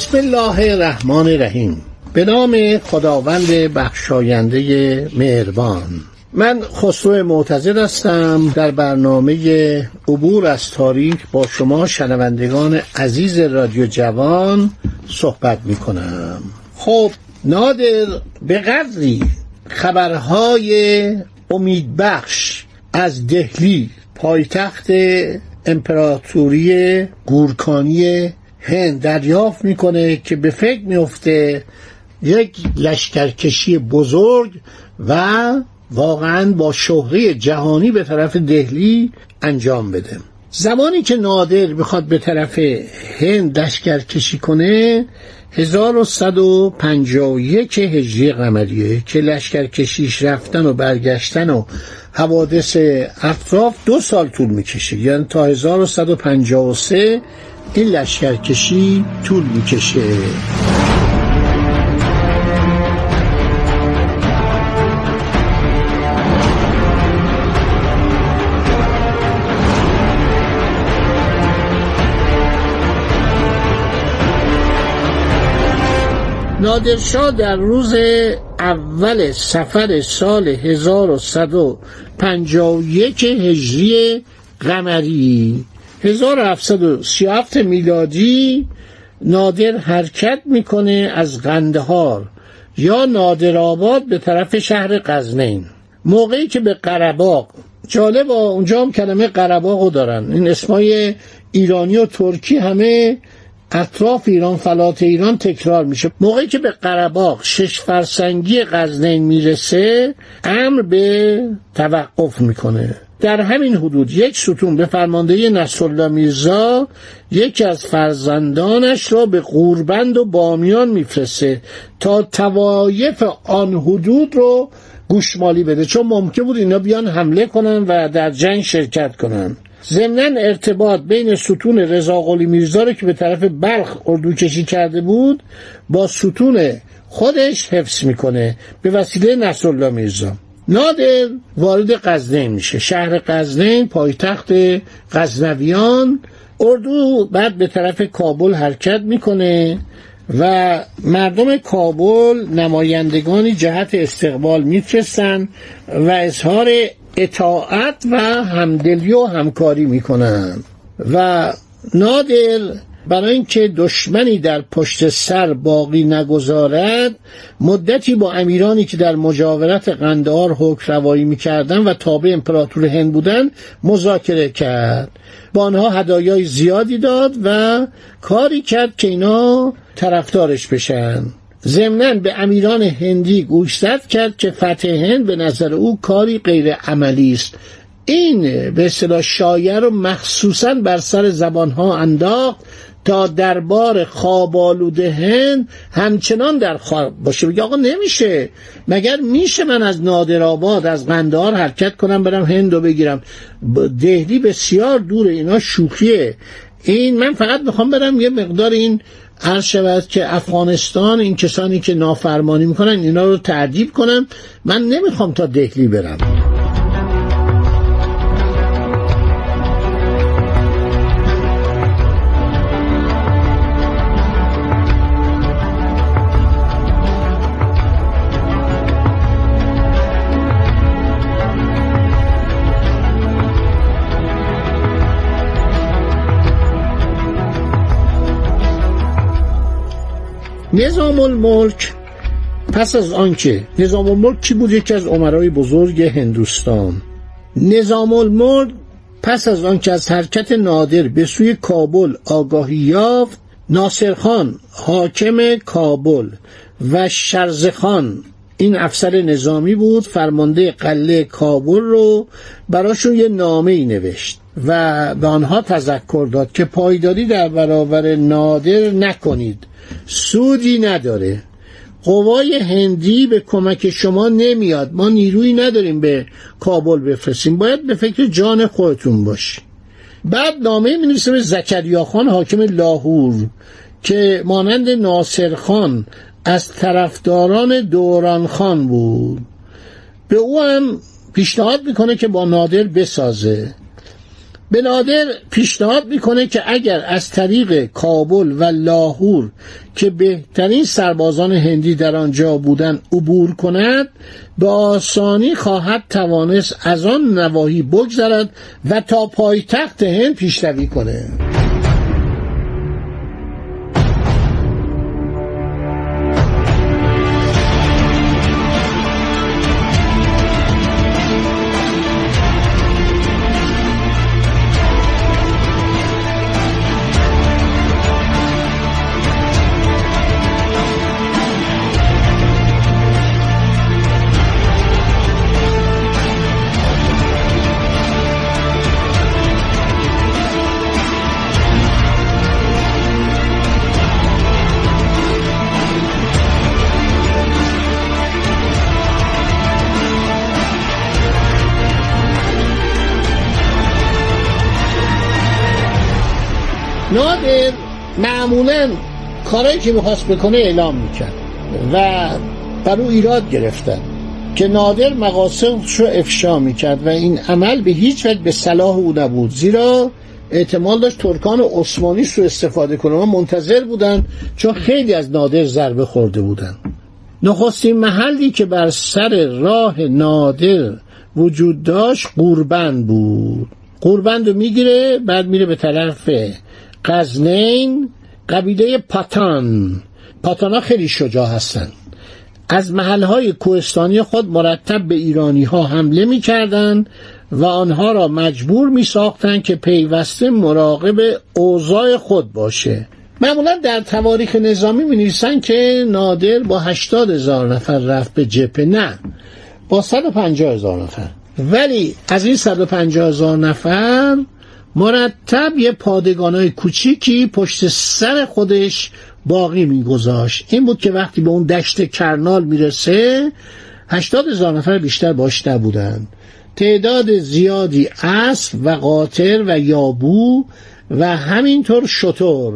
بسم الله الرحمن الرحیم. به نام خداوند بخشاینده مهربان. من خسرو معتزد هستم در برنامه عبور از تاریخ با شما شنوندگان عزیز رادیو جوان صحبت می کنم خب نادر به قدری خبرهای امیدبخش از دهلی پایتخت امپراتوری گورکانی هند دریافت می‌کنه که به فکر میفته یک لشکرکشی بزرگ و واقعا با شهره جهانی به طرف دهلی انجام بده. زمانی که نادر می‌خواد به طرف هند لشکرکشی کنه 1151 هجری قمریه که لشکرکشیش رفتن و برگشتن و حوادث اطراف دو سال طول می‌کشه. یعنی تا 1153 این لشکرکشی طول می‌کشه. نادرشاه در روز اول سفر سال 1151 هجری قمری 1737 میلادی نادر حرکت می‌کنه از قندهار یا نادرآباد به طرف شهر قزنین موقعی که به قرباق جالب اونجا هم کلمه قرباق دارن. این اسمای ایرانی و ترکی همه اطراف ایران فلات ایران تکرار میشه. موقعی که به قرباق شش فرسنگی قزنین می‌رسه امر به توقف می‌کنه. در همین حدود یک ستون به فرماندهی نصرالله میرزا یکی از فرزندانش را به قوربند و بامیان میفرسته تا توایف آن حدود رو گوشمالی بده. چون ممکن بود اینا بیان حمله کنن و در جنگ شرکت کنن. ضمنا ارتباط بین ستون رضا قلی میرزا رو که به طرف بلخ اردو کشی کرده بود با ستون خودش حفظ می‌کنه به وسیله نصرالله میرزا. نادر وارد قزنین میشه. شهر قزنین پایتخت غزنویان. اردو بعد به طرف کابل حرکت می‌کنه و مردم کابل نمایندگانی جهت استقبال میفرستن و اظهار اطاعت و همدلی و همکاری می‌کنن. و نادر برای اینکه دشمنی در پشت سر باقی نگذارد مدتی با امیرانی که در مجاورت قندهار حکم روایی می‌کردن و تابع امپراتور هند بودن مذاکره کرد. با آنها هدایای زیادی داد و کاری کرد که اینا طرفدارش بشن. ضمنا به امیران هندی گوشزد کرد که فتح هند به نظر او کاری غیر عملی است. این به اصطلاح شایع رو مخصوصا بر سر زبانها انداخت تا دربار خوابالود هند همچنان در خواب باشه. بگه آقا نمیشه. مگر میشه من از نادرآباد از قندهار حرکت کنم برم هند رو بگیرم؟ دهلی بسیار دور اینا شوخیه. این من فقط می‌خوام برم یه مقدار این عرض شود که افغانستان این کسانی که نافرمانی می‌کنن اینا رو تعدیب کنم من نمی‌خوام تا دهلی برم. نظام الملک پس از آنکه نظام الملک کی بود؟ یکی از عمرای بزرگ هندوستان. نظام الملک پس از آنکه از حرکت نادر به سوی کابل آگاهی یافت ناصرخان حاکم کابل و شرزخان این افسر نظامی بود فرمانده قله کابل رو براشون یه نامه ای نوشت. و به آنها تذکر داد که پایداری در برابر نادر نکنید. سودی نداره. قوای هندی به کمک شما نمیاد. ما نیرویی نداریم به کابل بفرستیم. باید به فکر جان خودتون باشی. بعد نامه می نویسه به زکریا خان حاکم لاهور که مانند ناصر خان از طرفداران دوران خان بود. به او هم پیشنهاد می‌کنه که با نادر بسازه. به نادر پیشنهاد می‌کنه که اگر از طریق کابل و لاهور که بهترین سربازان هندی در آنجا بودند عبور کند به آسانی خواهد توانست از آن نواحی بگذرد و تا پایتخت هند پیشروی کنه معمولا کارایی که می‌خواست بکنه اعلام می‌کرد و بر او ایراد گرفتن که نادر مقاصدش رو افشا می‌کرد و این عمل به هیچ وجه به صلاح او نبود. زیرا احتمال داشت ترکان عثمانی رو استفاده کنه و منتظر بودن چون خیلی از نادر ضربه خورده بودن نخستین محلی که بر سر راه نادر وجود داشت قوربند بود. قوربند رو می‌گیره بعد میره به طرف قزنین قبیله پاتان. پاتانا خیلی شجاع هستند. از محلهای کوهستانی خود مرتب به ایرانی ها حمله می کردن و آنها را مجبور می ساختن که پیوسته مراقب اوضاع خود باشه. معمولا در تواریخ نظامی می نویسن که نادر با هشتاد هزار نفر رفت به جپه نه با 150 هزار نفر. ولی از این 150 هزار نفر مرتب یه پادگانای کوچیکی پشت سر خودش باقی میگذاشت. این بود که وقتی به اون دشت کرنال می‌رسه هشتاد هزار نفر بیشتر باش نبودن تعداد زیادی اسب و قاطر و یابو و همینطور شطور.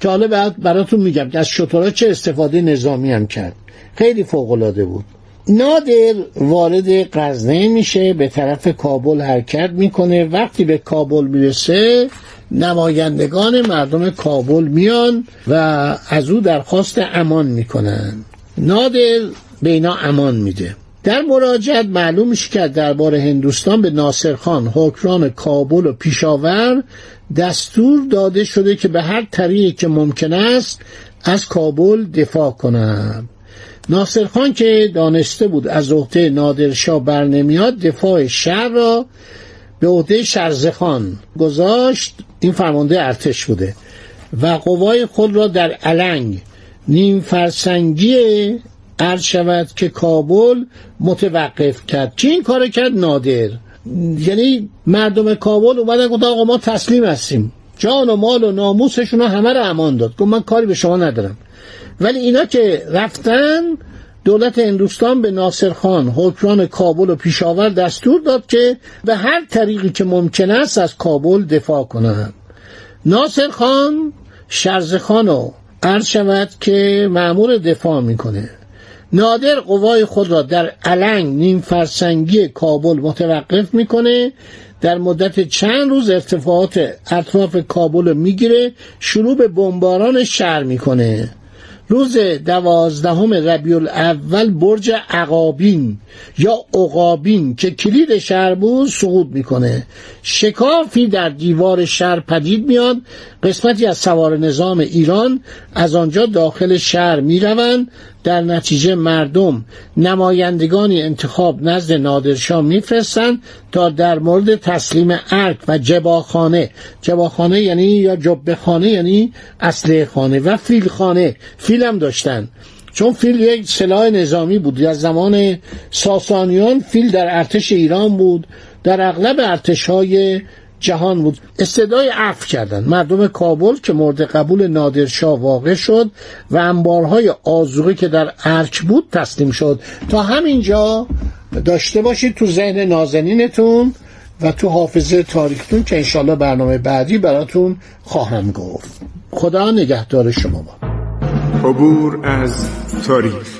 که حالا براتون میگم که از شطورها چه استفاده نظامی هم کرد. خیلی فوقالعاده بود. نادر وارد قزنین میشه به طرف کابل حرکت می‌کنه. وقتی به کابل می‌رسه نمایندگان مردم کابل میان و از او درخواست امان می‌کنن. نادر به اینا امان میده. در مراجعت معلوم میشه که دربار هندوستان به ناصرخان حکران کابل و پیشاور دستور داده شده که به هر طریقی که ممکن است از کابل دفاع کنند. ناصر خان که دانسته بود از عهده نادرشاه بر نمیاد دفاع شهر را به عهده شرزخان گذاشت. این فرمانده ارتش بوده و قوای خود را در علنگ نیم فرسنگی عرض شود که کابل متوقف کرد. چی این کار کرد؟ نادر. یعنی مردم کابل اومدن گفت آقا ما تسلیم هستیم. جان و مال و ناموسشون همه رو امان داد. گفت من کاری به شما ندارم. ولی اینا که رفتن دولت هندوستان به ناصر خان حکران کابل و پیشاور دستور داد که به هر طریقی که ممکن است از کابل دفاع کنند. ناصر خان شرز خانو عرض شود که معمور دفاع می‌کنه. نادر قوای خود را در علنگ نیم فرسنگی کابل متوقف می‌کنه. در مدت چند روز ارتفاعات اطراف کابل می‌گیره شروع به بمباران شهر می‌کنه. روز دوازدهم ربیع الاول برج عقابین یا عقابین که کلید شهر بود سقوط می‌کنه. شکافی در دیوار شهر پدید میاد. قسمتی از سوار نظام ایران از آنجا داخل شهر می‌روند. در نتیجه مردم نمایندگانی انتخاب نزد نادرشاه میفرستند تا در مورد تسلیم ارک و جباخانه. جباخانه یعنی یا جبهخانه یعنی اصله خانه و فیل خانه فیل هم داشتن. چون فیل یک سلاح نظامی بود. از زمان ساسانیان فیل در ارتش ایران بود. در اغلب ارتش های جهان بود استدای عفو کردند. مردم کابل که مورد قبول نادرشاه واقع شد و انبارهای آزوقی که در ارک بود تسلیم شد. تا همینجا داشته باشید تو ذهن نازنینتون و تو حافظه تاریختون که انشالله برنامه بعدی براتون خواهم گفت. خدا نگهدار شما. با عبور از تاریخ.